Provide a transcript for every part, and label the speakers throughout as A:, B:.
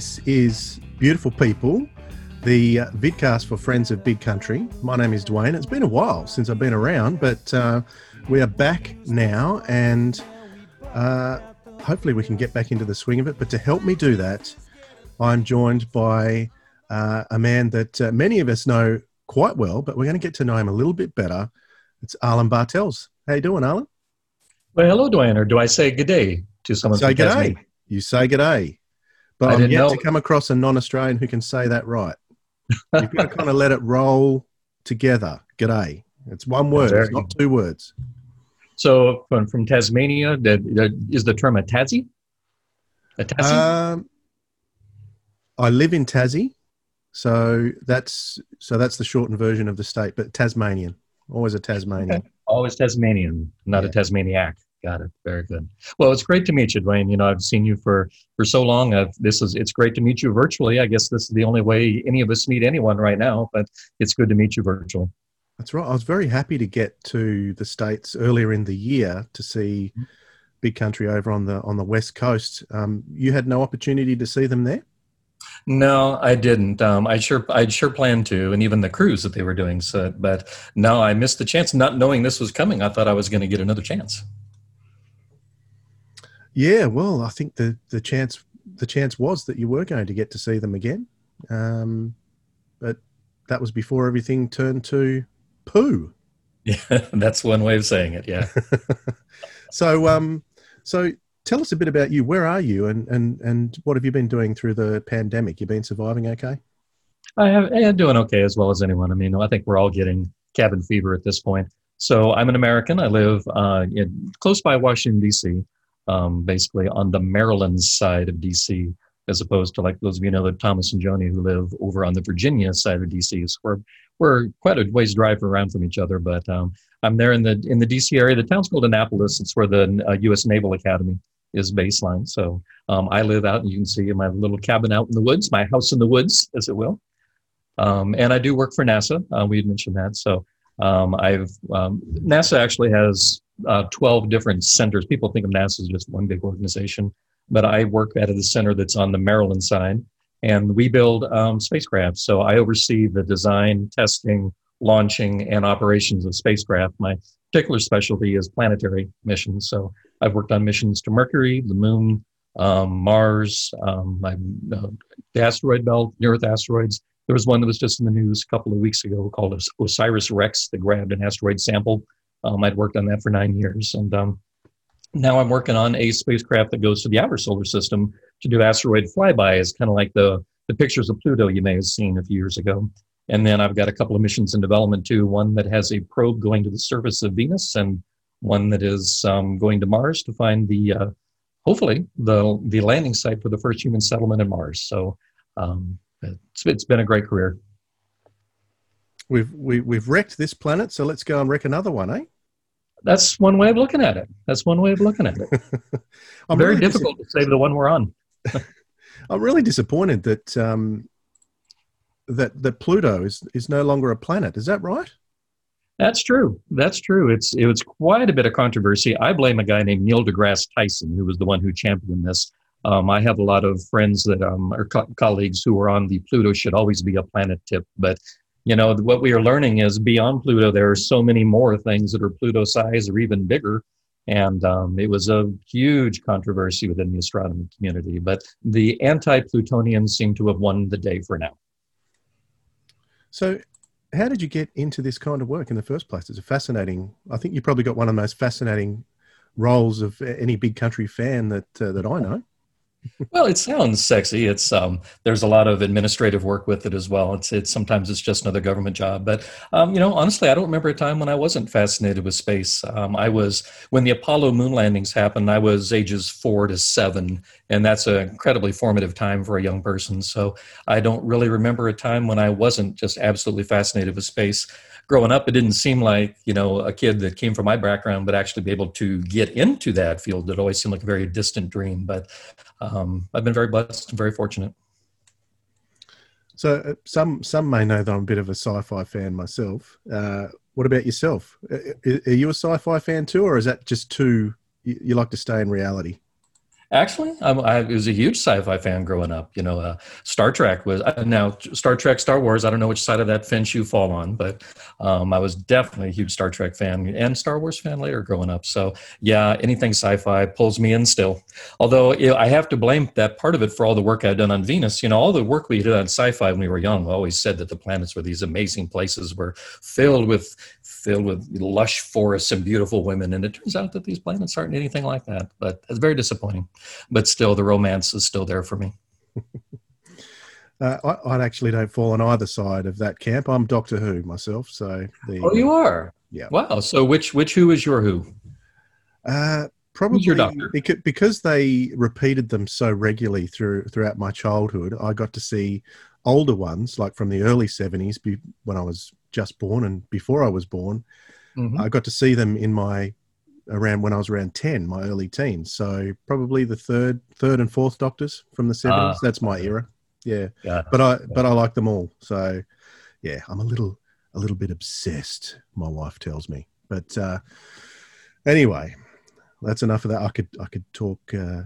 A: This is Beautiful People, the uh, vidcast for Friends of Big Country. My name is Dwayne. It's been a while since I've been around, but uh, we are back now and uh, hopefully we can get back into the swing of it. But to help me do that, I'm joined by uh, a man that uh, many of us know quite well, but we're going to get to know him a little bit better. It's Arlen Bartels. How you doing, Arlen?
B: Well, hello, Dwayne. Or do I say good day to someone?
A: Say good day. You say good day. But
B: I
A: I'm yet
B: know-
A: to come across a non-Australian who can say that right. You've got to kind of let it roll together. G'day. It's one word. It's not two words.
B: So, from, from Tasmania, is the term a Tassie? A Tassie?
A: Um, I live in Tassie, so that's so that's the shortened version of the state, but Tasmanian. Always a Tasmanian.
B: Always Tasmanian, not
A: yeah.
B: a Tasmaniac. Got it. Very good. Well, it's great to meet you, Dwayne. You know, I've seen you for for so long. I've, this is it's great to meet you virtually. I guess this is the only way any of us meet anyone right now, but it's good to meet you virtually.
A: That's right. I was very happy to get to the states earlier in the year to see
B: Mm-hmm.
A: big country over on the on the west coast. Um, you had no opportunity to see them there.
B: No, I didn't. Um, I sure, I sure planned to, and even the cruise that they were doing. So, but no, I missed the chance. Not knowing this was coming, I thought I was going to get another chance.
A: Yeah, well, I think the the chance the chance was that you were going to get to see them again, um, but that was before everything turned to poo.
B: Yeah, that's one way of saying it. Yeah.
A: So, um, so tell us a bit about you. Where are you, and and and what have you been doing through the pandemic? You've been surviving okay?
B: I have, I'm doing okay as well as anyone. I mean, I think we're all getting cabin fever at this point. So I'm an American. I live uh, in, close by Washington D.C., um, basically on the Maryland side of D.C., as opposed to like those of you know, that Thomas and Joni who live over on the Virginia side of D.C. So we're we're quite a ways drive around from each other. But um, I'm there in the in the D.C. area. The town's called Annapolis. It's where the uh, U.S. Naval Academy is baseline. So um, I live out, and you can see in my little cabin out in the woods, my house in the woods, as it will. Um, and I do work for NASA. Uh, we had mentioned that. So um, I've um, NASA actually has uh, 12 different centers. People think of NASA as just one big organization, but I work of the center that's on the Maryland side, and we build um, spacecraft. So I oversee the design, testing, launching, and operations of spacecraft. My particular specialty is planetary missions. So I've worked on missions to Mercury, the Moon, um, Mars, um, my, uh, the asteroid belt, near Earth asteroids. There was one that was just in the news a couple of weeks ago called Os- Osiris Rex that grabbed an asteroid sample. Um, I'd worked on that for nine years. And um, now I'm working on a spacecraft that goes to the outer solar system to do asteroid flybys, kind of like the, the pictures of Pluto you may have seen a few years ago. And then I've got a couple of missions in development too. One that has a probe going to the surface of Venus, and one that is um, going to Mars to find the, uh, hopefully, the the landing site for the first human settlement in Mars. So um, it's, it's been a great career.
A: We've we, we've wrecked this planet, so let's go and wreck another one, eh?
B: That's one way of looking at it. That's one way of looking at it.
A: I'm
B: Very
A: really dis-
B: difficult to save the one we're on.
A: I'm really disappointed that um, that that Pluto is is no longer a planet. Is that right?
B: That's true. That's true. It's it was quite a bit of controversy. I blame a guy named Neil deGrasse Tyson, who was the one who championed this. Um, I have a lot of friends that um, are co- colleagues who are on the Pluto should always be a planet tip. But you know what we are learning is beyond Pluto, there are so many more things that are Pluto size or even bigger. And um, it was a huge controversy within the astronomy community. But the anti-Plutonians seem to have won the day for now.
A: So, how did you get into this kind of work in the first place? It's a fascinating. I think you probably got one of the most fascinating roles of any big country fan that uh, that I know.
B: Well, it sounds sexy. It's um, there's a lot of administrative work with it as well. It's it's sometimes it's just another government job. But um, you know, honestly, I don't remember a time when I wasn't fascinated with space. Um, I was when the Apollo moon landings happened. I was ages four to seven, and that's an incredibly formative time for a young person. So I don't really remember a time when I wasn't just absolutely fascinated with space. Growing up, it didn't seem like you know a kid that came from my background would actually be able to get into that field. It always seemed like a very distant dream, but um, I've been very blessed and very fortunate.
A: So, uh, some some may know that I'm a bit of a sci-fi fan myself. Uh, what about yourself? Uh, Are you a sci-fi fan too, or is that just too? You like to stay in reality?
B: Actually, I'm, I was a huge sci-fi fan growing up. You know, uh, Star Trek was uh, now Star Trek, Star Wars. I don't know which side of that fence you fall on, but um, I was definitely a huge Star Trek fan and Star Wars fan later growing up. So yeah, anything sci-fi pulls me in still. Although you know, I have to blame that part of it for all the work I've done on Venus. You know, all the work we did on sci-fi when we were young always said that the planets were these amazing places, were filled with filled with lush forests and beautiful women. And it turns out that these planets aren't anything like that. But it's very disappointing. But still, the romance is still there for me.
A: Uh, I, I, actually don't fall on either side of that camp. I'm Doctor Who myself, so
B: oh, you are.
A: Yeah.
B: Wow. So which which Who is your Who?
A: Uh, probably your doctor? Because, because they repeated them so regularly through throughout my childhood. I got to see older ones, like from the early '70s, when I was just born and before I was born. Mm-hmm. I got to see them in my around when I was around ten, my early teens. So probably the third, third and fourth Doctors from the seventies. Uh, That's my era. Yeah. yeah. But I but I like them all. So yeah, I'm a little a little bit obsessed. My wife tells me. But uh, anyway, that's enough of that. I could I could talk uh,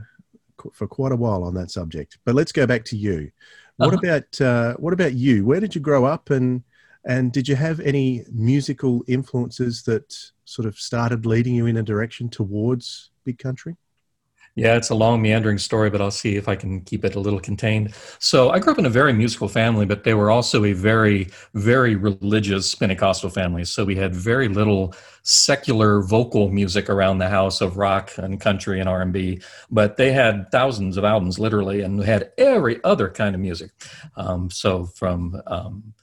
A: for quite a while on that subject. But let's go back to you. What uh-huh. about uh, what about you? Where did you grow up and and did you have any musical influences that sort of started leading you in a direction towards big country?
B: Yeah, it's a long, meandering story, but I'll see if I can keep it a little contained. So, I grew up in a very musical family, but they were also a very, very religious Pentecostal family. So, we had very little secular vocal music around the house of rock and country and R&B, but they had thousands of albums, literally, and had every other kind of music. Um, so, from um,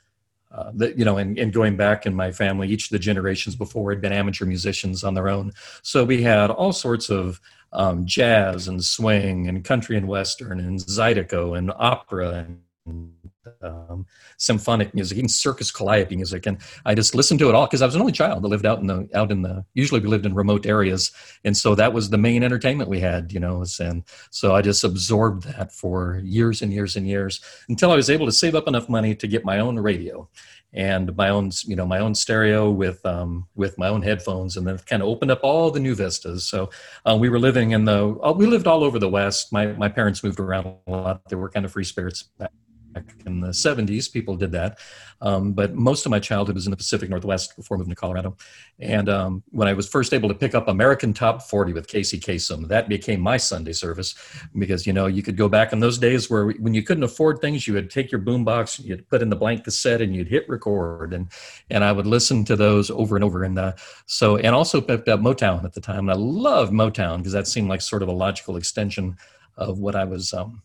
B: uh, that you know, and, and going back in my family, each of the generations before had been amateur musicians on their own. So we had all sorts of um, jazz and swing and country and western and zydeco and opera and um, symphonic music, even circus calliope music, and I just listened to it all because I was an only child that lived out in the out in the. Usually, we lived in remote areas, and so that was the main entertainment we had, you know. And so I just absorbed that for years and years and years until I was able to save up enough money to get my own radio and my own you know my own stereo with um, with my own headphones and then kind of opened up all the new vistas so uh, we were living in the uh, we lived all over the west my my parents moved around a lot they were kind of free spirits back back in the 70s people did that. Um, but most of my childhood was in the pacific northwest before moving to colorado. And um, when i was first able to pick up american top 40 with casey kasem that became my sunday service. Because you know you could go back in those days where when you couldn't afford things you would take your boombox you'd put in the blank cassette and you'd hit record. And and i would listen to those over and over. And uh, so and also picked up motown at the time. And i loved motown because that seemed like sort of a logical extension of what i was um,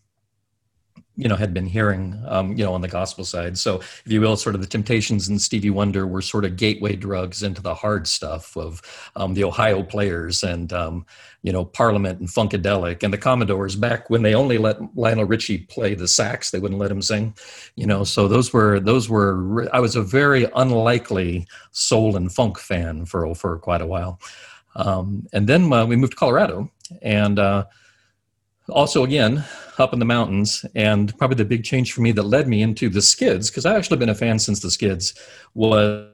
B: you know had been hearing um, you know on the gospel side. So if you will sort of the temptations and stevie wonder were sort of gateway drugs into the hard stuff of um, the ohio players and um, you know parliament and funkadelic and the commodores back when they only let lionel richie play the sax they wouldn't let him sing you know. So those were those were i was a very unlikely soul and funk fan for for quite a while. Um, and then uh, we moved to colorado and uh, also again up in the mountains and probably the big change for me that led me into the skids because i've actually been a fan since the skids was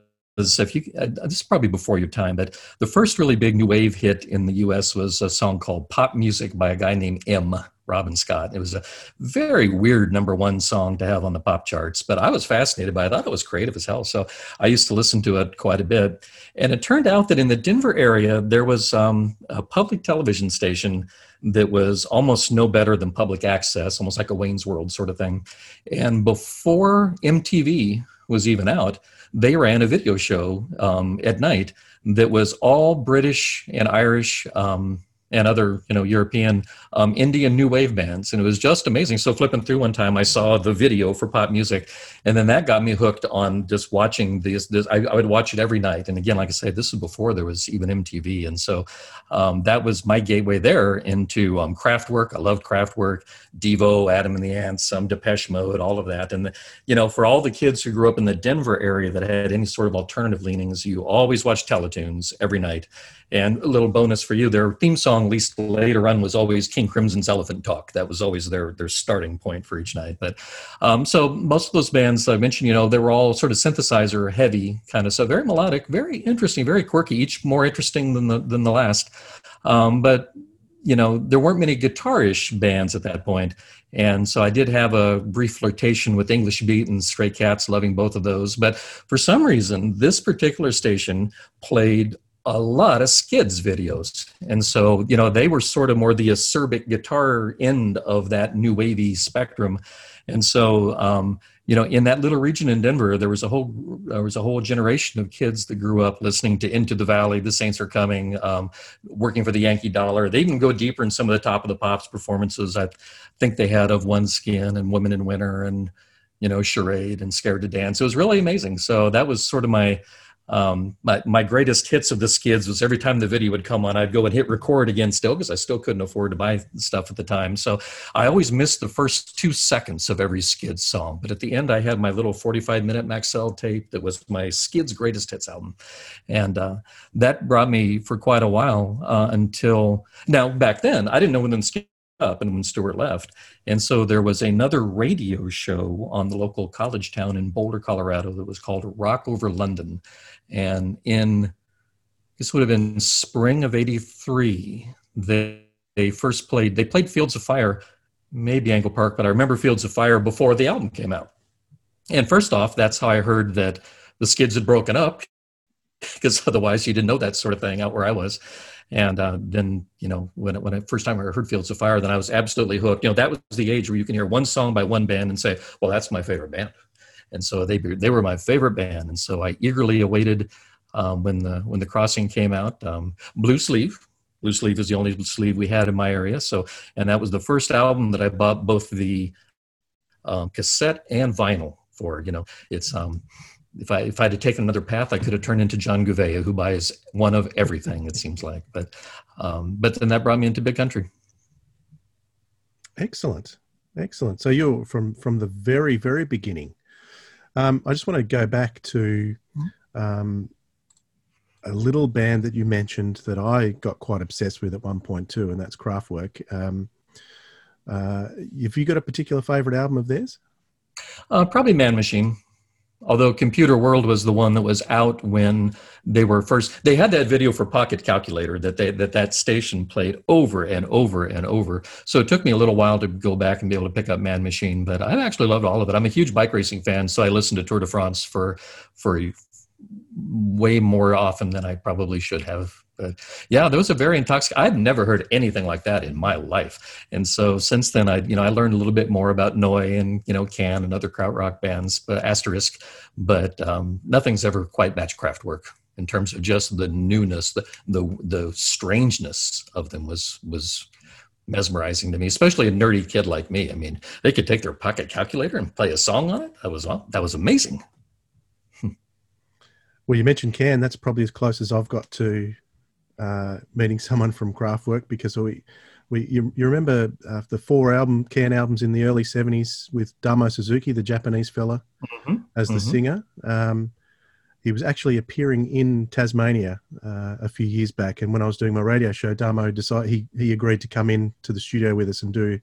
B: if you uh, this is probably before your time but the first really big new wave hit in the us was a song called pop music by a guy named m robin scott. It was a very weird number one song to have on the pop charts but i was fascinated by it. I thought it was creative as hell so i used to listen to it quite a bit. And it turned out that in the denver area there was um, a public television station that was almost no better than public access, almost like a Wayne's World sort of thing. And before MTV was even out, they ran a video show um, at night that was all British and Irish um, and other you know European um, Indian new wave bands, and it was just amazing. So flipping through one time, I saw the video for pop music, and then that got me hooked on just watching this. this I, I, would watch it every night, and again, like I said, this is before there was even MTV, and so um, that was my gateway there into um, Kraftwerk. I loved Kraftwerk, Devo, Adam and the Ants, um, Depeche Mode, all of that, and the, you know, for all the kids who grew up in the Denver area that had any sort of alternative leanings, you always watched Teletoons every night and a little bonus for you, their theme song, at least later on, was always King Crimson's Elephant Talk. That was always their their starting point for each night. But um, so most of those bands I mentioned, you know, they were all sort of synthesizer heavy kind of so very melodic, very interesting, very quirky, each more interesting than the than the last. Um, but you know, there weren't many guitarish bands at that point. And so I did have a brief flirtation with English Beat and Stray Cats, loving both of those. But for some reason, this particular station played a lot of skids videos. And so you know they were sort of more the acerbic guitar end of that new wavy spectrum. And so um, you know in that little region in denver there was a whole there was a whole generation of kids that grew up listening to into the valley the saints are coming um, working for the yankee dollar. They even go deeper in some of the top of the pops performances. I think they had of One Skin and women in winter and you know charade and scared to dance. It was really amazing. So that was sort of my um, my, my greatest hits of the skids was every time the video would come on i'd go and hit record again still because i still couldn't afford to buy stuff at the time. So i always missed the first two seconds of every skid song but at the end i had my little 45 minute maxell tape that was my skids greatest hits album. And uh, that brought me for quite a while uh, until now back then i didn't know when the skids up and when Stuart left. And so there was another radio show on the local college town in Boulder, Colorado that was called Rock Over London. And in this would have been spring of 83, they, they first played, they played Fields of Fire, maybe Angle Park, but I remember Fields of Fire before the album came out. And first off, that's how I heard that the Skids had broken up because otherwise you didn't know that sort of thing out where I was. And uh, then, you know, when when I first time I heard Fields of Fire, then I was absolutely hooked. You know, that was the age where you can hear one song by one band and say, "Well, that's my favorite band." And so they they were my favorite band, and so I eagerly awaited um, when the when the Crossing came out. Um, Blue Sleeve, Blue Sleeve is the only sleeve we had in my area. So, and that was the first album that I bought both the um, cassette and vinyl for. You know, it's um, if I if I had taken another path, I could have turned into John Gouveia, who buys one of everything. It seems like, but um, but then that brought me into big country.
A: Excellent, excellent. So you're from from the very very beginning. Um, I just want to go back to um, a little band that you mentioned that I got quite obsessed with at one point too, and that's Kraftwerk. Um, uh, have you got a particular favorite album of theirs?
B: Uh, probably Man Machine although computer world was the one that was out when they were first they had that video for pocket calculator that they that that station played over and over and over. So it took me a little while to go back and be able to pick up man machine but i actually loved all of it. I'm a huge bike racing fan so i listened to tour de france for for way more often than i probably should have but yeah, there was a very intoxicating. I've never heard anything like that in my life, and so since then, I you know I learned a little bit more about Neu and you know Can and other krautrock bands, but Asterisk, but um, nothing's ever quite matched Kraftwerk in terms of just the newness, the the the strangeness of them was was mesmerizing to me, especially a nerdy kid like me. I mean, they could take their pocket calculator and play a song on it. That was that was amazing.
A: Well, you mentioned Can. That's probably as close as I've got to uh, meeting someone from Kraftwerk because we, we you, you remember uh, the four album can albums in the early '70s with Damo Suzuki, the Japanese fella, mm-hmm. as the mm-hmm. singer. Um, he was actually appearing in Tasmania uh, a few years back, and when I was doing my radio show, Damo decided he he agreed to come in to the studio with us and do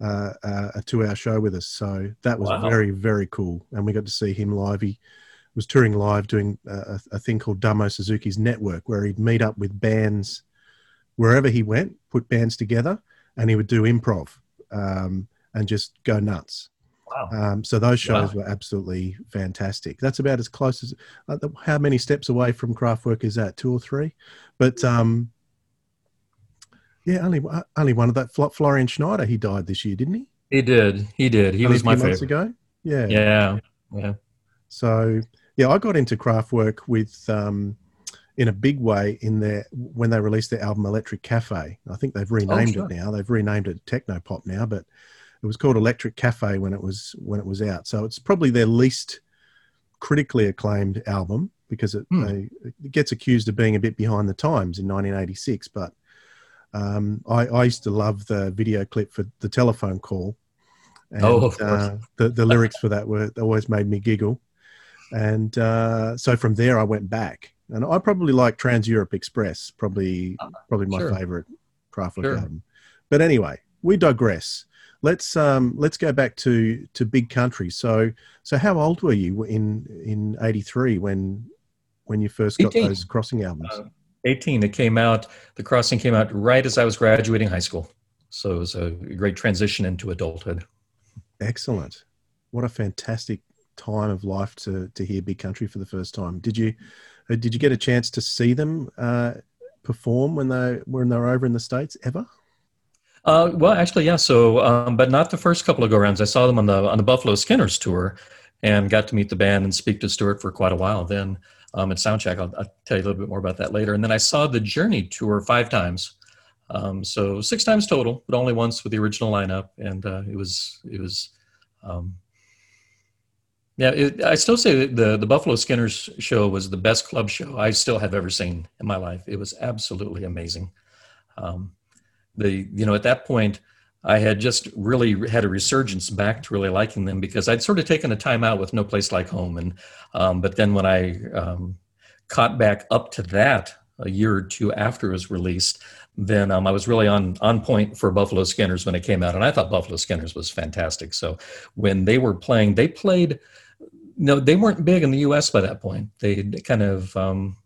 A: uh, uh, a two-hour show with us. So that was wow. very very cool, and we got to see him live. He was touring live doing a, a, thing called Damo Suzuki's Network, where he'd meet up with bands wherever he went, put bands together, and he would do improv um, and just go nuts. Wow. Um, so those shows wow. were absolutely fantastic. That's about as close as uh, how many steps away from Kraftwerk is that? Two or three? But um, yeah, only uh, only one of that. Florian Schneider, he died this year, didn't he?
B: He did. He did. He only was my favorite.
A: ago. Yeah.
B: Yeah. Yeah.
A: So yeah, I got into Kraftwerk with um, in a big way in their when they released their album Electric Cafe. I think they've renamed oh, sure. it now. They've renamed it Techno Pop now, but it was called Electric Cafe when it was when it was out. So it's probably their least critically acclaimed album because it, hmm. they, it gets accused of being a bit behind the times in 1986. But um, I, I, used to love the video clip for the telephone call. And, oh, of course. Uh, the, the lyrics for that were always made me giggle. And uh, so from there, I went back, and I probably like Trans Europe Express, probably uh, probably my sure. favorite Kraftwerk sure. album. But anyway, we digress. Let's um, let's go back to to Big Country. So so how old were you in in '83 when when you first got 18. those Crossing albums? Uh,
B: 18. It came out, The Crossing came out right as I was graduating high school. So it was a great transition into adulthood.
A: Excellent. What a fantastic time of life to, to hear Big Country for the first time. Did you uh, did you get a chance to see them uh, perform when they when they were over in the states ever?
B: Uh, well, actually, yeah. So, um, but not the first couple of go rounds. I saw them on the on the Buffalo Skinners tour, and got to meet the band and speak to Stuart for quite a while. Then um, at Soundcheck, I'll, I'll, tell you a little bit more about that later. And then I saw the Journey tour five times, um, so six times total, but only once with the original lineup. And uh, it was it was. Um, yeah, it, I still say the the Buffalo Skinners show was the best club show I still have ever seen in my life. It was absolutely amazing. Um, the you know at that point I had just really had a resurgence back to really liking them because I'd sort of taken a time out with No Place Like Home, and um, but then when I um, caught back up to that a year or two after it was released, then um, I was really on on point for Buffalo Skinners when it came out, and I thought Buffalo Skinners was fantastic. So when they were playing, they played. No, they weren't big in the U.S. by that point. They kind of um,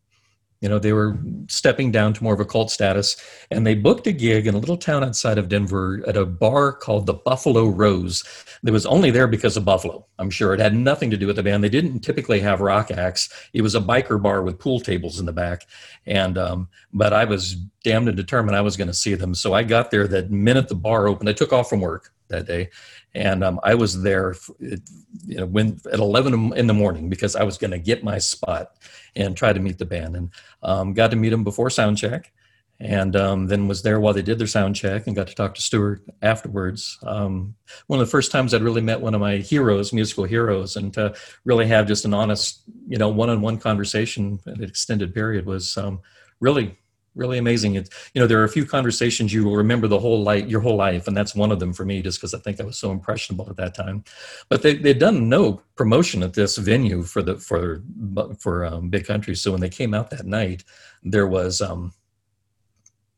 B: you know, they were stepping down to more of a cult status, and they booked a gig in a little town outside of Denver at a bar called the Buffalo Rose. It was only there because of Buffalo. I'm sure it had nothing to do with the band. They didn't typically have rock acts. It was a biker bar with pool tables in the back, and um, but I was damned and determined I was going to see them. So I got there the minute the bar opened. I took off from work that day, and um, I was there, you know, when at 11 in the morning because I was going to get my spot and try to meet the band, and um, got to meet them before sound check, and um, then was there while they did their sound check, and got to talk to Stuart afterwards. Um, one of the first times I'd really met one of my heroes, musical heroes, and to really have just an honest, you know, one-on-one conversation at an extended period was um, really really amazing. It's, you know, there are a few conversations you will remember the whole life, your whole life, and that's one of them for me, just because I think I was so impressionable at that time. But they they'd done no promotion at this venue for the for for um, Big Country. So when they came out that night, there was um,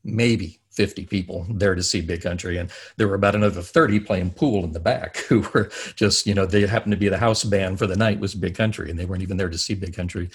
B: maybe 50 people there to see Big Country. And there were about another 30 playing pool in the back who were just, you know, they happened to be the house band for the night was Big Country and they weren't even there to see Big Country.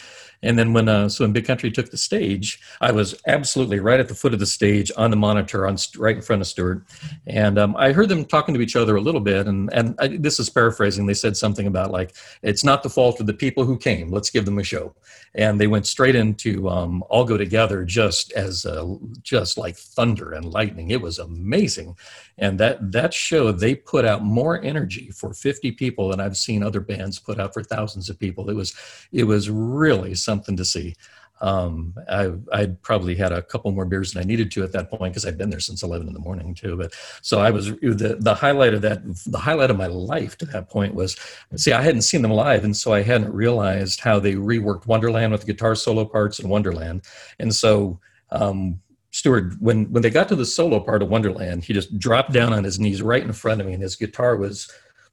B: And then when, uh, so when Big Country took the stage, I was absolutely right at the foot of the stage on the monitor on right in front of Stuart. And um, I heard them talking to each other a little bit. And, and I, this is paraphrasing. They said something about like, it's not the fault of the people who came. Let's give them a show. And they went straight into um, All Go Together just as, uh, just like thunder and lightning. It was amazing. And that that show, they put out more energy for 50 people than I've seen other bands put out for thousands of people. It was it was really something to see. Um, I, I'd probably had a couple more beers than I needed to at that point because I'd been there since 11 in the morning too. But so I was the, the highlight of that, the highlight of my life to that point was, see, I hadn't seen them live. And so I hadn't realized how they reworked Wonderland with the guitar solo parts in Wonderland. And so, um, Stuart, when when they got to the solo part of Wonderland, he just dropped down on his knees right in front of me, and his guitar was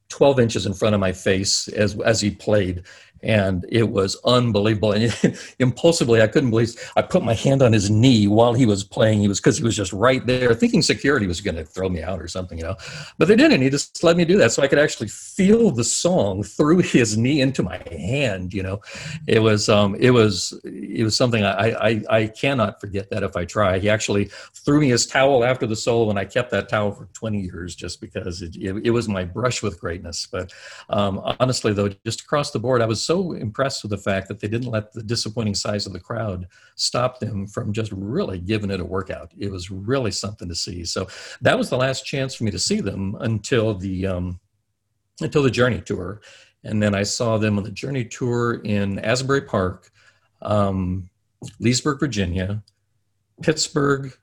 B: 12 inches in front of my face as as he played and it was unbelievable. And impulsively, I couldn't believe. I put my hand on his knee while he was playing. He was because he was just right there, thinking security was going to throw me out or something, you know. But they didn't. He just let me do that, so I could actually feel the song through his knee into my hand. You know, it was um, it was it was something I, I I cannot forget that if I try. He actually threw me his towel after the solo, and I kept that towel for 20 years just because it it, it was my brush with greatness. But um, honestly, though, just across the board, I was so impressed with the fact that they didn't let the disappointing size of the crowd stop them from just really giving it a workout. It was really something to see. So that was the last chance for me to see them until the um, until the Journey tour, and then I saw them on the Journey tour in Asbury Park, um, Leesburg, Virginia, Pittsburgh,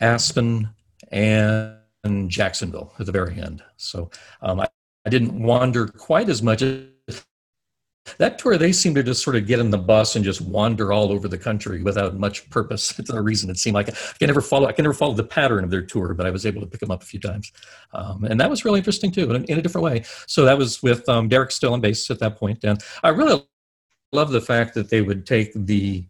B: Aspen, and Jacksonville at the very end. So um, I, I, didn't wander quite as much that tour they seem to just sort of get in the bus and just wander all over the country without much purpose it's no reason it seemed like. I can never follow i can never follow the pattern of their tour but i was able to pick them up a few times. Um, and that was really interesting too in, in, a different way. So that was with um, derek still on bass at that point and i really love the fact that they would take the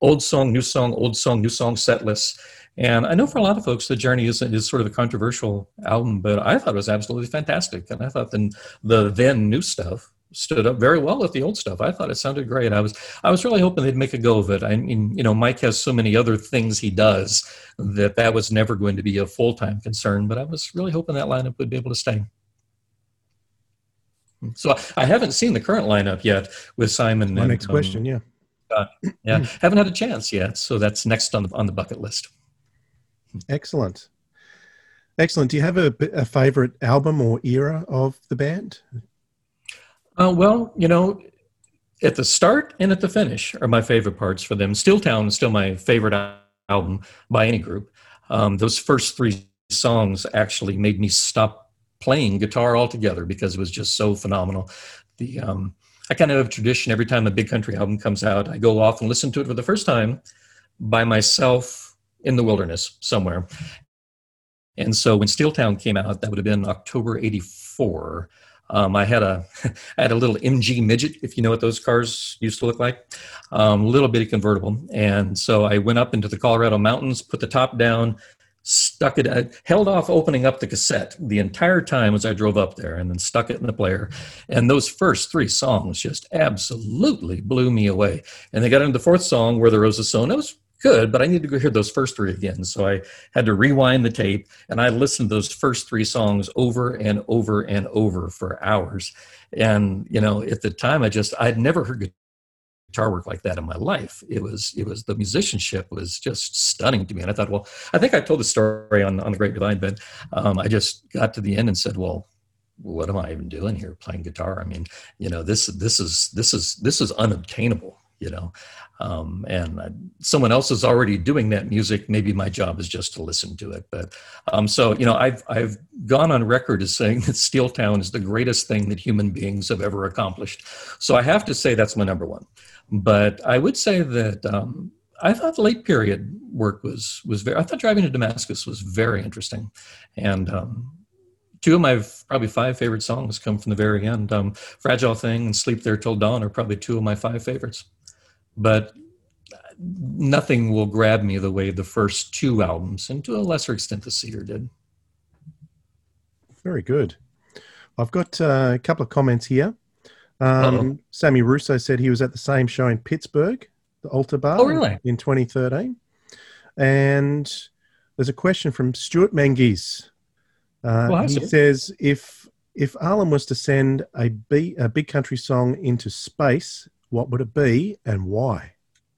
B: old song new song old song new song set lists. And I know for a lot of folks, the journey is, is sort of a controversial album, but I thought it was absolutely fantastic. And I thought the, the then new stuff stood up very well with the old stuff. I thought it sounded great. I was I was really hoping they'd make a go of it. I mean, you know, Mike has so many other things he does that that was never going to be a full time concern. But I was really hoping that lineup would be able to stay. So I haven't seen the current lineup yet with Simon.
A: My and, next question, um, yeah,
B: uh, yeah, haven't had a chance yet. So that's next on the on the bucket list.
A: Excellent, excellent. Do you have a, a favorite album or era of the band?
B: Uh, well, you know, at the start and at the finish are my favorite parts for them. Steeltown is still my favorite album by any group. Um, those first three songs actually made me stop playing guitar altogether because it was just so phenomenal. The um, I kind of have a tradition every time a big country album comes out, I go off and listen to it for the first time by myself in the wilderness somewhere. And so when Steeltown came out, that would have been October 84. Um, I had a I had a little MG midget, if you know what those cars used to look like, um, little bitty convertible. And so I went up into the Colorado mountains, put the top down, stuck it, I held off opening up the cassette the entire time as I drove up there, and then stuck it in the player. And those first three songs just absolutely blew me away. And they got into the fourth song, Where the Rose Is Sown. Good, but I need to go hear those first three again. So I had to rewind the tape and I listened to those first three songs over and over and over for hours. And, you know, at the time I just, I'd never heard guitar work like that in my life. It was, it was, the musicianship was just stunning to me. And I thought, well, I think I told the story on, on the Great Divide, but um, I just got to the end and said, well, what am I even doing here playing guitar? I mean, you know, this, this is, this is, this is unobtainable you know um, and I, someone else is already doing that music maybe my job is just to listen to it but um, so you know i've i've gone on record as saying that Steeltown is the greatest thing that human beings have ever accomplished so i have to say that's my number one but i would say that um, I thought late period work was was very. I thought driving to Damascus was very interesting, and um, two of my probably five favorite songs come from the very end. Um, "Fragile Thing" and "Sleep There Till Dawn" are probably two of my five favorites but nothing will grab me the way the first two albums, and to a lesser extent, the Seer did.
A: Very good. I've got uh, a couple of comments here. Um, Sammy Russo said he was at the same show in Pittsburgh, the Altar Bar,
B: oh, really?
A: in 2013. And there's a question from Stuart Mengies. Uh, well, he says if if Alan was to send a, B, a big country song into space, what would it be and why?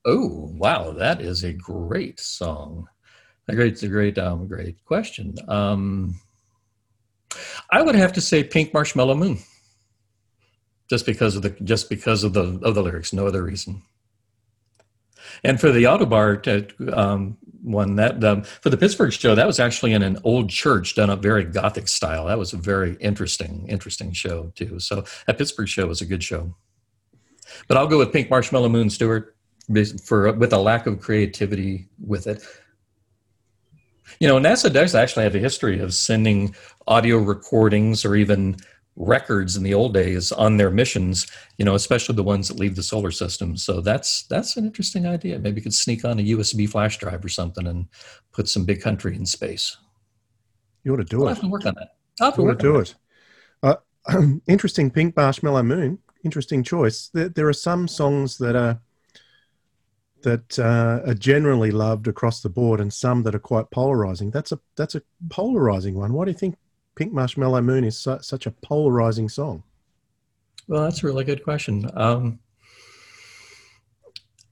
B: Oh, wow, that is a great song. A great, a great, um, great question. Um, I would have to say "Pink Marshmallow Moon," just because of the just because of the of the lyrics, no other reason. And for the Ottobar um, one, that um, for the Pittsburgh show, that was actually in an old church done up very Gothic style. That was a very interesting, interesting show too. So that Pittsburgh show was a good show. But I'll go with Pink Marshmallow Moon, Stewart for with a lack of creativity with it. You know, NASA does actually have a history of sending audio recordings or even records in the old days on their missions. You know, especially the ones that leave the solar system. So that's that's an interesting idea. Maybe you could sneak on a USB flash drive or something and put some big country in space.
A: You ought to do
B: I'll
A: it.
B: Have to work on that. I'll have
A: to, you ought to do it. it. Uh, interesting pink marshmallow moon interesting choice. There, there are some songs that are that uh, are generally loved across the board, and some that are quite polarizing. That's a that's a polarizing one. Why do you think "Pink Marshmallow Moon" is su- such a polarizing song?
B: Well, that's a really good question. Um,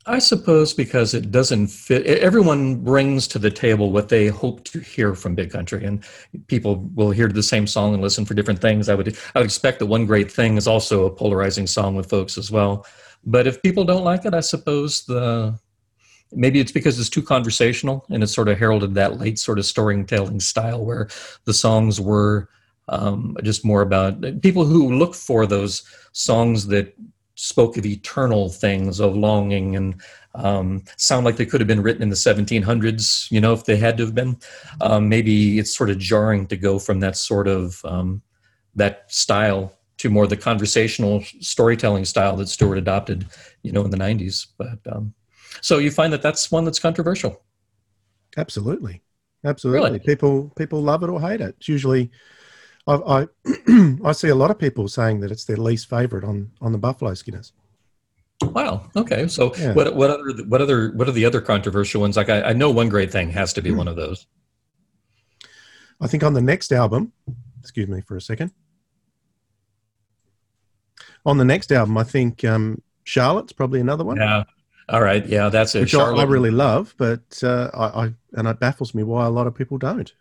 B: I suppose because it doesn't fit. Everyone brings to the table what they hope to hear from Big Country, and people will hear the same song and listen for different things. I would I would expect that one great thing is also a polarizing song with folks as well. But if people don't like it, I suppose the maybe it's because it's too conversational and it's sort of heralded that late sort of storytelling style where the songs were um, just more about people who look for those songs that spoke of eternal things, of longing, and um, sound like they could have been written in the 1700s, you know, if they had to have been. Um, maybe it's sort of jarring to go from that sort of um, that style to more the conversational storytelling style that Stuart adopted, you know, in the 90s. But um, so you find that that's one that's controversial.
A: Absolutely, absolutely. Really? People people love it or hate it. It's usually I, I, I see a lot of people saying that it's their least favorite on on the Buffalo Skinners.
B: Wow. Okay. So yeah. what what other what other what are the other controversial ones? Like I, I know one great thing has to be one of those.
A: I think on the next album, excuse me for a second. On the next album, I think um, Charlotte's probably another one.
B: Yeah. All right. Yeah, that's it.
A: Which I, I, really love, but uh, I, I and it baffles me why a lot of people don't.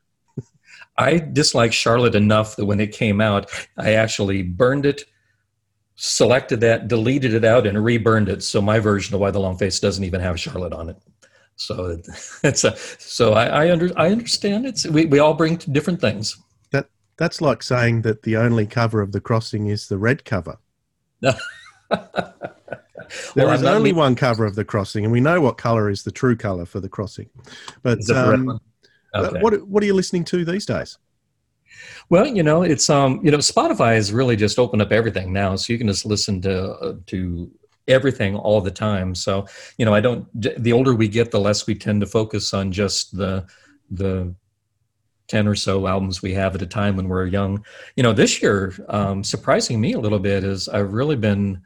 B: I dislike Charlotte enough that when it came out, I actually burned it, selected that, deleted it out, and reburned it. So my version of Why the Long Face doesn't even have Charlotte on it. So it's a so I, I under I understand it's we, we all bring different things.
A: That that's like saying that the only cover of the crossing is the red cover. there well, is only one cover of the crossing, and we know what color is the true color for the crossing. But um, okay. what what are you listening to these days?
B: Well, you know, it's um, you know, Spotify has really just opened up everything now, so you can just listen to uh, to everything all the time. So, you know, I don't. The older we get, the less we tend to focus on just the the 10 or so albums we have at a time when we're young. You know, this year, um, surprising me a little bit is I've really been,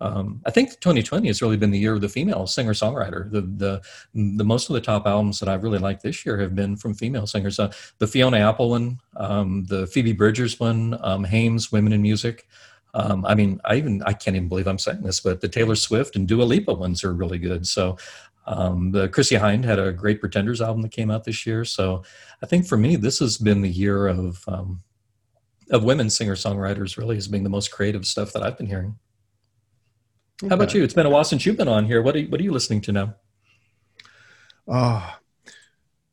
B: um, I think 2020 has really been the year of the female singer songwriter. The, the, the most of the top albums that I've really liked this year have been from female singers. Uh, the Fiona Apple one, um, the Phoebe Bridgers one, um, Haim's Women in Music. Um, I mean, I even I can't even believe I'm saying this, but the Taylor Swift and Dua Lipa ones are really good. So um, the Chrissie Hynde had a great Pretenders album that came out this year. So I think for me, this has been the year of um, of women singer songwriters. Really, as being the most creative stuff that I've been hearing. How about you? It's been a while since you've been on here. What are you, what are you listening to now?
A: Ah, oh,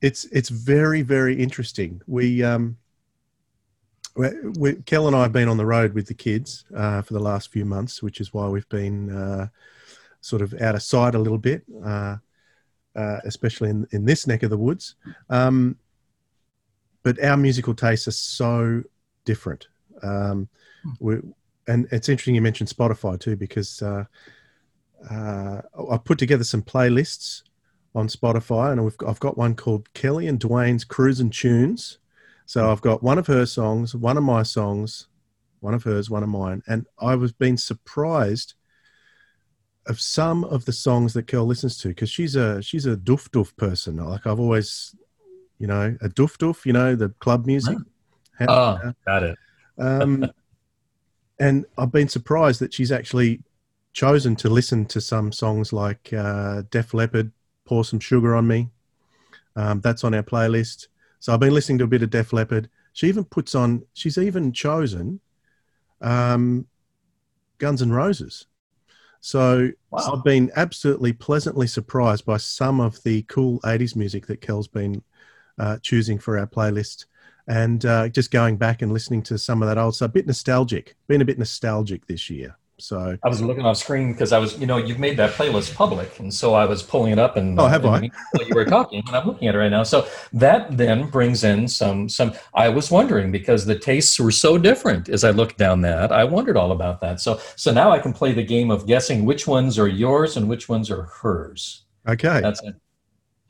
A: it's it's very very interesting. We um, we, we, Kel and I have been on the road with the kids uh, for the last few months, which is why we've been. Uh, sort of out of sight a little bit, uh, uh, especially in, in this neck of the woods. Um, but our musical tastes are so different. Um, we, and it's interesting you mentioned Spotify too, because uh, uh, I put together some playlists on Spotify, and I've, I've got one called Kelly and Dwayne's Cruising Tunes. So I've got one of her songs, one of my songs, one of hers, one of mine, and I was being surprised of some of the songs that Kel listens to because she's a she's a doof doof person. Like I've always, you know, a doof doof. You know, the club music.
B: Oh, uh, got it.
A: um, and I've been surprised that she's actually chosen to listen to some songs like uh, Def Leppard, "Pour Some Sugar on Me." Um, that's on our playlist. So I've been listening to a bit of Def Leppard. She even puts on. She's even chosen um, Guns N' Roses. So wow. I've been absolutely pleasantly surprised by some of the cool 80s music that Kel's been uh, choosing for our playlist. And uh, just going back and listening to some of that old stuff, a bit nostalgic, been a bit nostalgic this year. So
B: I was looking off screen because I was, you know, you've made that playlist public, and so I was pulling it up and
A: oh, have
B: and
A: I?
B: While you were talking, and I'm looking at it right now. So that then brings in some some. I was wondering because the tastes were so different as I looked down that. I wondered all about that. So so now I can play the game of guessing which ones are yours and which ones are hers.
A: Okay,
B: that's it.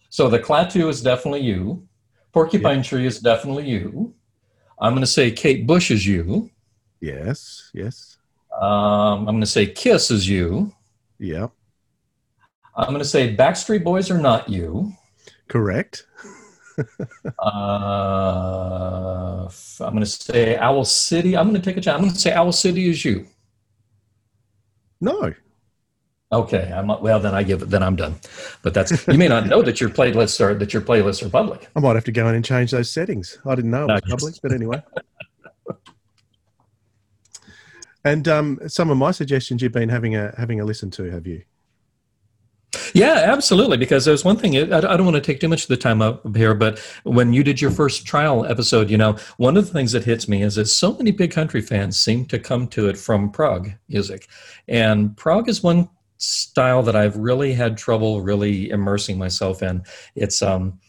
B: So the Klaatu is definitely you. Porcupine yep. Tree is definitely you. I'm going to say Kate Bush is you.
A: Yes, yes.
B: Um, I'm going to say Kiss is you.
A: Yeah.
B: I'm going to say Backstreet Boys are not you.
A: Correct.
B: uh, I'm going to say Owl City. I'm going to take a chance. I'm going to say Owl City is you.
A: No.
B: Okay, I'm well. Then I give it. Then I'm done. But that's you may not know that your playlists are that your playlists are public.
A: I might have to go in and change those settings. I didn't know it was public, but anyway. And um, some of my suggestions you've been having a having a listen to, have you?
B: Yeah, absolutely. Because there's one thing, I don't want to take too much of the time up here, but when you did your first trial episode, you know, one of the things that hits me is that so many big country fans seem to come to it from prog music. And prog is one style that I've really had trouble really immersing myself in. It's, um,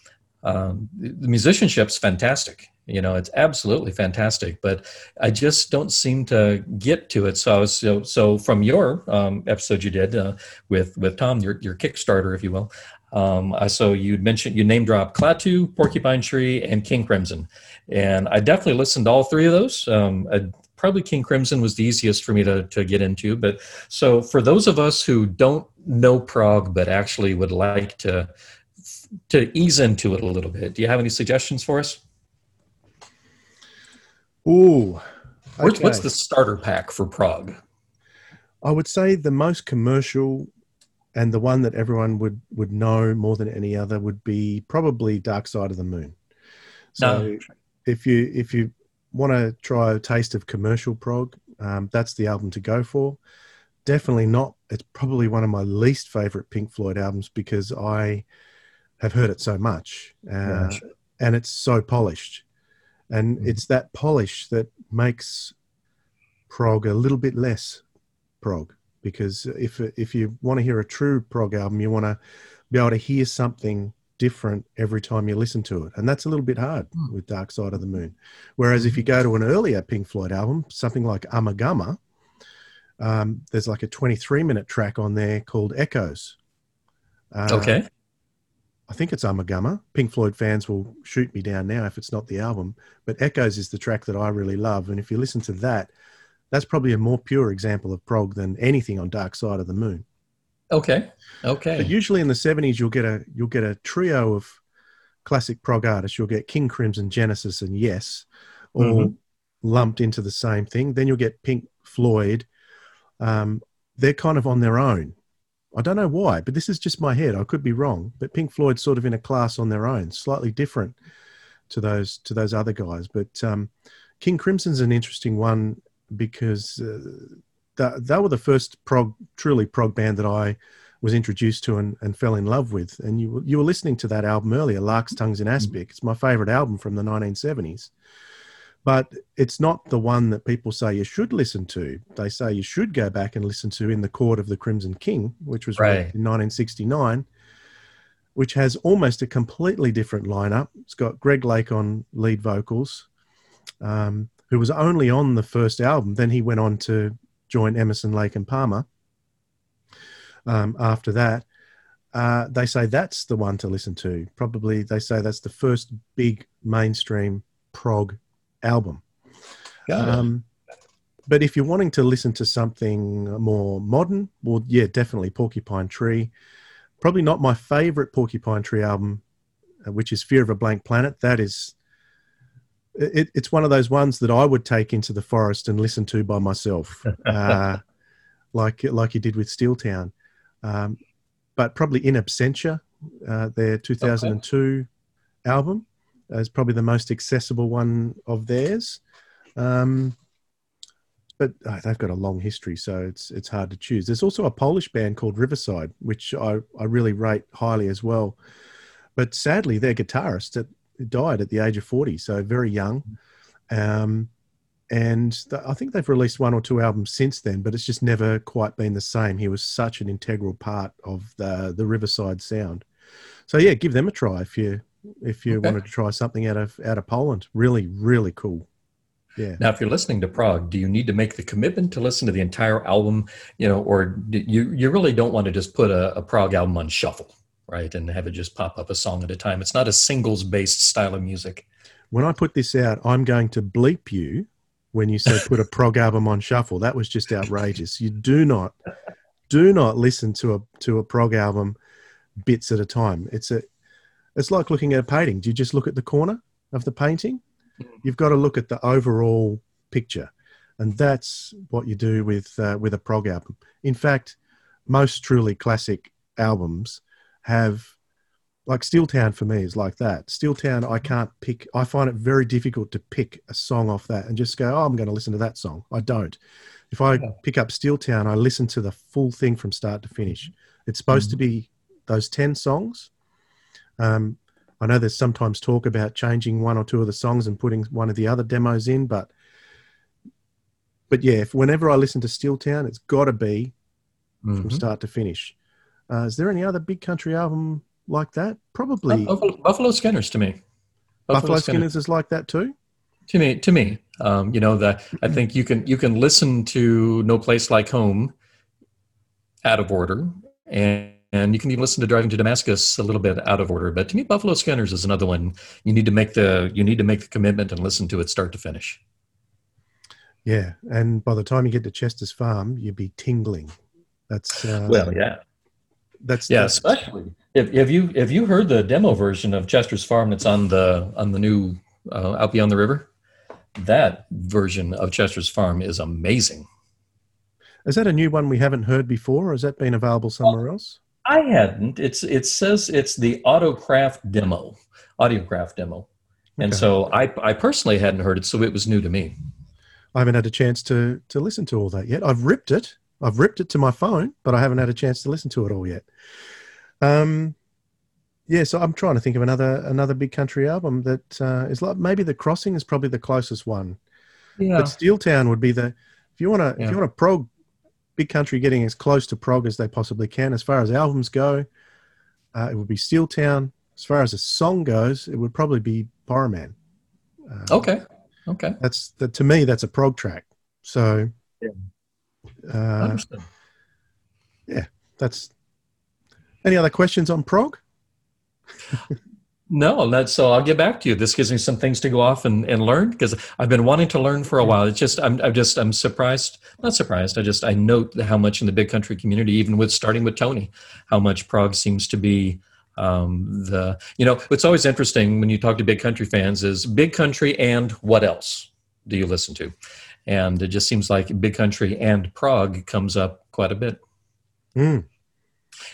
B: um, the musicianship's fantastic you know it's absolutely fantastic but i just don't seem to get to it so so so from your um, episode you did uh, with with tom your, your kickstarter if you will Um, I so you mentioned you name drop Klaatu, Porcupine Tree, and King Crimson, and I definitely listened to all three of those. Um, I, probably King Crimson was the easiest for me to to get into. But so for those of us who don't know prog, but actually would like to to ease into it a little bit, do you have any suggestions for us?
A: Ooh,
B: What's, what's the starter pack for prog?
A: I would say the most commercial and the one that everyone would would know more than any other would be probably Dark Side of the Moon. So ah,
B: No.
A: if you if you want to try a taste of commercial prog, um, that's the album to go for. Definitely not. It's probably one of my least favorite Pink Floyd albums because I have heard it so much, uh,
B: Gotcha.
A: and it's so polished, and
B: Mhm.
A: it's that polish that makes prog a little bit less prog. Because if if you want to hear a true prog album, you want to be able to hear something different every time you listen to it, and that's a little bit hard
B: Hmm.
A: with Dark Side of the Moon. Whereas if you go to an earlier Pink Floyd album, something like Ummagumma, um, there's like a 23 minute track on there called Echoes. Uh,
B: okay.
A: I think it's Ummagumma. Pink Floyd fans will shoot me down now if it's not the album, but Echoes is the track that I really love. And if you listen to that, that's probably a more pure example of prog than anything on Dark Side of the Moon.
B: Okay. Okay.
A: But usually in the 70s, you'll get a you'll get a trio of classic prog artists. You'll get King Crimson, Genesis, and Yes, all
B: Mhm.
A: lumped into the same thing. Then you'll get Pink Floyd. Um, they're kind of on their own. I don't know why, but this is just my head. I could be wrong, but Pink Floyd's sort of in a class on their own, slightly different to those to those other guys. But um, King Crimson's an interesting one because uh, th- they were the first prog, truly prog band that I was introduced to and, and fell in love with. And you were- you were listening to that album earlier, Lark's Tongues in Aspic. It's my favorite album from the 1970s. But it's not the one that people say you should listen to. They say you should go back and listen to In the Court of the Crimson King, which was
B: Right.
A: in 1969, which has almost a completely different lineup. It's got Greg Lake on lead vocals, um, who was only on the first album. Then he went on to join Emerson, Lake, and Palmer um, after that. Uh, they say that's the one to listen to. Probably they say that's the first big mainstream prog album. Um, but if you're wanting to listen to something more modern, well, yeah, definitely Porcupine Tree. Probably not my favorite Porcupine Tree album, uh, which is Fear of a Blank Planet. That is, it, it's one of those ones that I would take into the forest and listen to by myself, uh, like like you did with Steeltown. Um, but probably In Absentia, uh, their 2002 album, is probably the most accessible one of theirs. Um, but uh, they've got a long history, so it's it's hard to choose. There's also a Polish band called Riverside, which I, I really rate highly as well. But sadly, their guitarist died at the age of 40, so very young. Um, and th- I think they've released one or two albums since then, but it's just never quite been the same. He was such an integral part of the the Riverside sound. So yeah, give them a try if you if you
B: Okay.
A: wanted to try something out of out of Poland. Really, really cool. Yeah.
B: Now, if you're listening to prog, do you need to make the commitment to listen to the entire album, you know, or you you really don't want to just put a, a prog album on shuffle, right, and have it just pop up a song at a time? It's not a singles based style of music.
A: When I put this out, I'm going to bleep you when you say put a prog album on shuffle. That was just outrageous. You do not do not listen to a to a prog album bits at a time. It's a it's like looking at a painting. Do you just look at the corner of the painting? You've got to look at the overall picture, and that's what you do with uh, with a prog album. In fact, most truly classic albums have like Steeltown for me is like that. Steeltown, I can't pick. I find it very difficult to pick a song off that and just go, "Oh, I'm going to listen to that song." I don't. If I pick up Steeltown, I listen to the full thing from start to finish. It's supposed to be those ten songs. Um, I know there's sometimes talk about changing one or two of the songs and putting one of the other demos in, but but yeah, if whenever I listen to Steeltown, it's got to be from
B: Mhm.
A: start to finish. Uh, is there any other big country album like that? Probably
B: Buffalo, Buffalo Skinners to me.
A: Buffalo Skinners is like that too.
B: to me to me um, you know that i think you can you can listen to no place like home out of order and and you can even listen to Driving to Damascus a little bit out of order. But to me, Buffalo Skinners is another one. You need to make the you need to make the commitment and listen to it start to finish.
A: Yeah, and by the time you get to Chester's Farm, you'd be tingling. That's uh,
B: well, yeah.
A: That's
B: yeah,
A: that's,
B: especially if, if you if you heard the demo version of Chester's Farm that's on the on the new uh, Out Beyond the River, that version of Chester's Farm is amazing.
A: Is that a new one we haven't heard before, or has that been available somewhere else?
B: I hadn't. It's it says it's the Autocraft demo, Audiocraft demo, and
A: Okay.
B: so I I personally hadn't heard it, so it was new to me.
A: I haven't had a chance to to listen to all that yet. I've ripped it. I've ripped it to my phone, but I haven't had a chance to listen to it all yet. Um, yeah, so I'm trying to think of another another big country album that uh, is like maybe The Crossing is probably the closest one.
B: Yeah,
A: But Steeltown would be the if you want to
B: Yeah.
A: if you want to prog big country getting as close to prog as they possibly can as far as albums go. Uh, it would be Steeltown. As far as a song goes, it would probably be Pyroman. Uh,
B: okay, okay,
A: that's that to me. That's a prog track. So,
B: Yeah.
A: Uh,
B: understood.
A: that's. Any other questions on prog?
B: No, that's so. I'll get back to you. This gives me some things to go off and, and learn because I've been wanting to learn for a while. It's just I'm I'm just I'm surprised, not surprised. I just I note how much in the big country community, even with starting with Tony, how much prog seems to be um, the you know. What's always interesting when you talk to big country fans is big country and what else do you listen to, and it just seems like big country and prog comes up quite a bit.
A: Mm.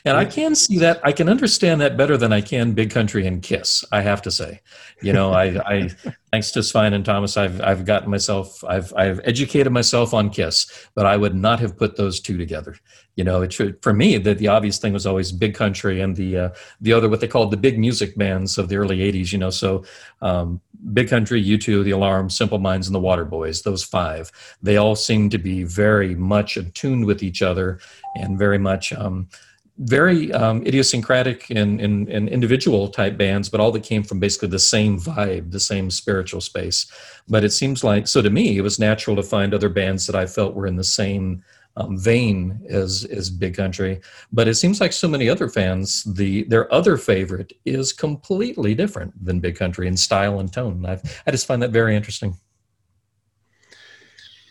B: And I can see that. I can understand that better than I can Big Country and Kiss. I have to say, you know, I, I thanks to Svein and Thomas, I've I've gotten myself, I've I've educated myself on Kiss, but I would not have put those two together. You know, it should, for me, the, the obvious thing was always Big Country and the uh, the other what they called the big music bands of the early '80s. You know, so um, Big Country, U2, The Alarm, Simple Minds, and the Waterboys. Those five, they all seem to be very much attuned with each other and very much. Um, very um, idiosyncratic and, and, and individual type bands, but all that came from basically the same vibe, the same spiritual space. But it seems like, so to me, it was natural to find other bands that I felt were in the same um, vein as, as Big Country. But it seems like so many other fans, the their other favorite is completely different than Big Country in style and tone. I've, I just find that very interesting.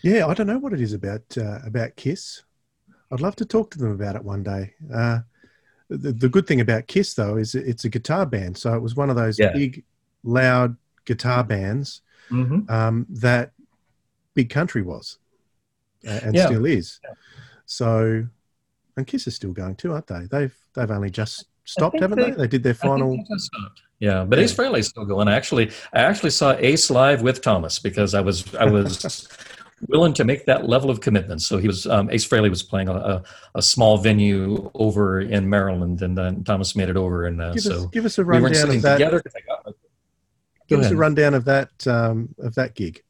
A: Yeah, I don't know what it is about uh, about Kiss. I'd love to talk to them about it one day. Uh, the, the good thing about Kiss, though, is it's a guitar band, so it was one of those
B: Yeah.
A: big, loud guitar bands
B: Mm-hmm.
A: um, that Big Country was, uh, and
B: Yeah.
A: still is. So, and Kiss is still going too, aren't they? They've they've only just stopped, haven't they?
B: they-
A: They did their final.
B: they just stopped. Yeah, but
A: Yeah.
B: Ace Frehley's still going. I actually, I actually saw Ace live with Thomas because I was, I was willing to make that level of commitment. So he was, um, Ace Frehley was playing a, a, small venue over in Maryland, and then Thomas made it over, and uh,
A: Give,
B: so
A: us, give us a rundown
B: sitting
A: of that.
B: together. 'cause I got- Go
A: Give us a rundown of that um, of that gig.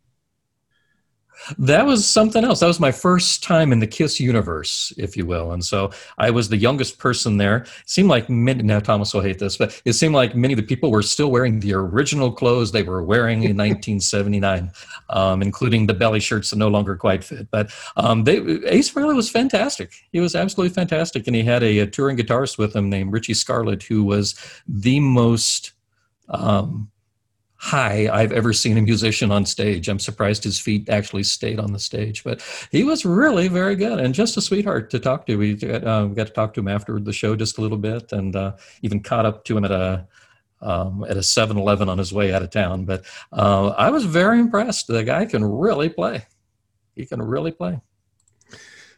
B: That was something else. That was my first time in the Kiss universe, if you will. And so I was the youngest person there. It seemed like many, now Thomas will hate this, but it seemed like many of the people were still wearing the original clothes they were wearing in 1979, um, including the belly shirts that no longer quite fit. But um, they, Ace Frehley was fantastic. He was absolutely fantastic. And he had a, a touring guitarist with him named Richie Scarlett, who was the most. Um, high I've ever seen a musician on stage. I'm surprised his feet actually stayed on the stage, but he was really very good and just a sweetheart to talk to. We got, uh, got to talk to him after the show just a little bit and uh, even caught up to him at a um, at a 7-Eleven on his way out of town. But uh, I was very impressed. The guy can really play. He can really play.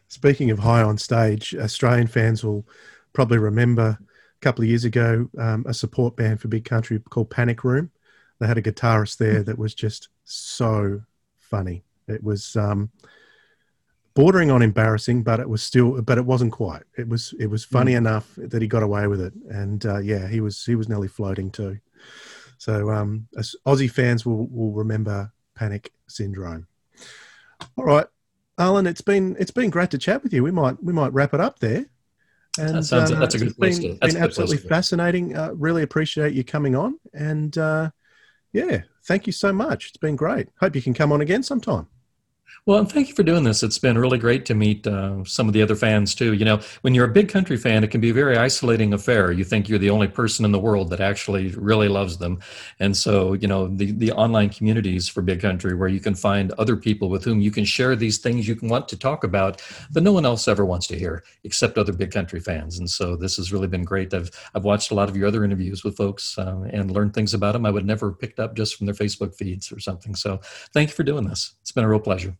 A: Speaking of high on stage, Australian fans will probably remember a couple of years ago um, a support band for Big Country called Panic Room. They had a guitarist there that was just so funny. It was um, bordering on embarrassing, but it was still, but it wasn't quite. It was, it was funny enough that he got away with it, and uh, yeah, he was, he was nearly floating too. So um, as Aussie fans will will remember Panic Syndrome. All right, Alan, it's been it's been great to chat with you. We might we might wrap it up there. And
B: That sounds- that's a good
A: it's
B: place
A: been,
B: to- that's a
A: been absolutely fascinating. Uh, really appreciate you coming on, and uh, yeah, thank you so much. It's been great. Hope you can come on again sometime.
B: Well, and thank you for doing this. It's been really great to meet uh, some of the other fans too. You know, when you're a big country fan, it can be a very isolating affair. You think you're the only person in the world that actually really loves them, and so you know the the online communities for big country where you can find other people with whom you can share these things you can want to talk about that no one else ever wants to hear except other big country fans. And so this has really been great. I've I've watched a lot of your other interviews with folks uh, and learned things about them I would never have picked up just from their Facebook feeds or something. So thank you for doing this. It's been a real pleasure.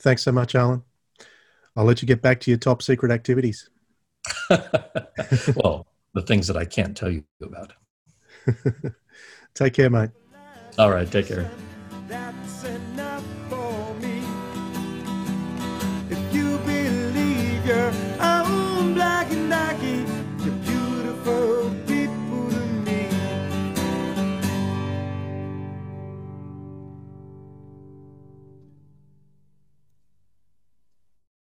A: Thanks so much, Alan. I'll let you get back to your top secret activities.
B: well, the things that I can't tell you about.
A: take care, mate.
B: All right, take care.
C: If you believe you're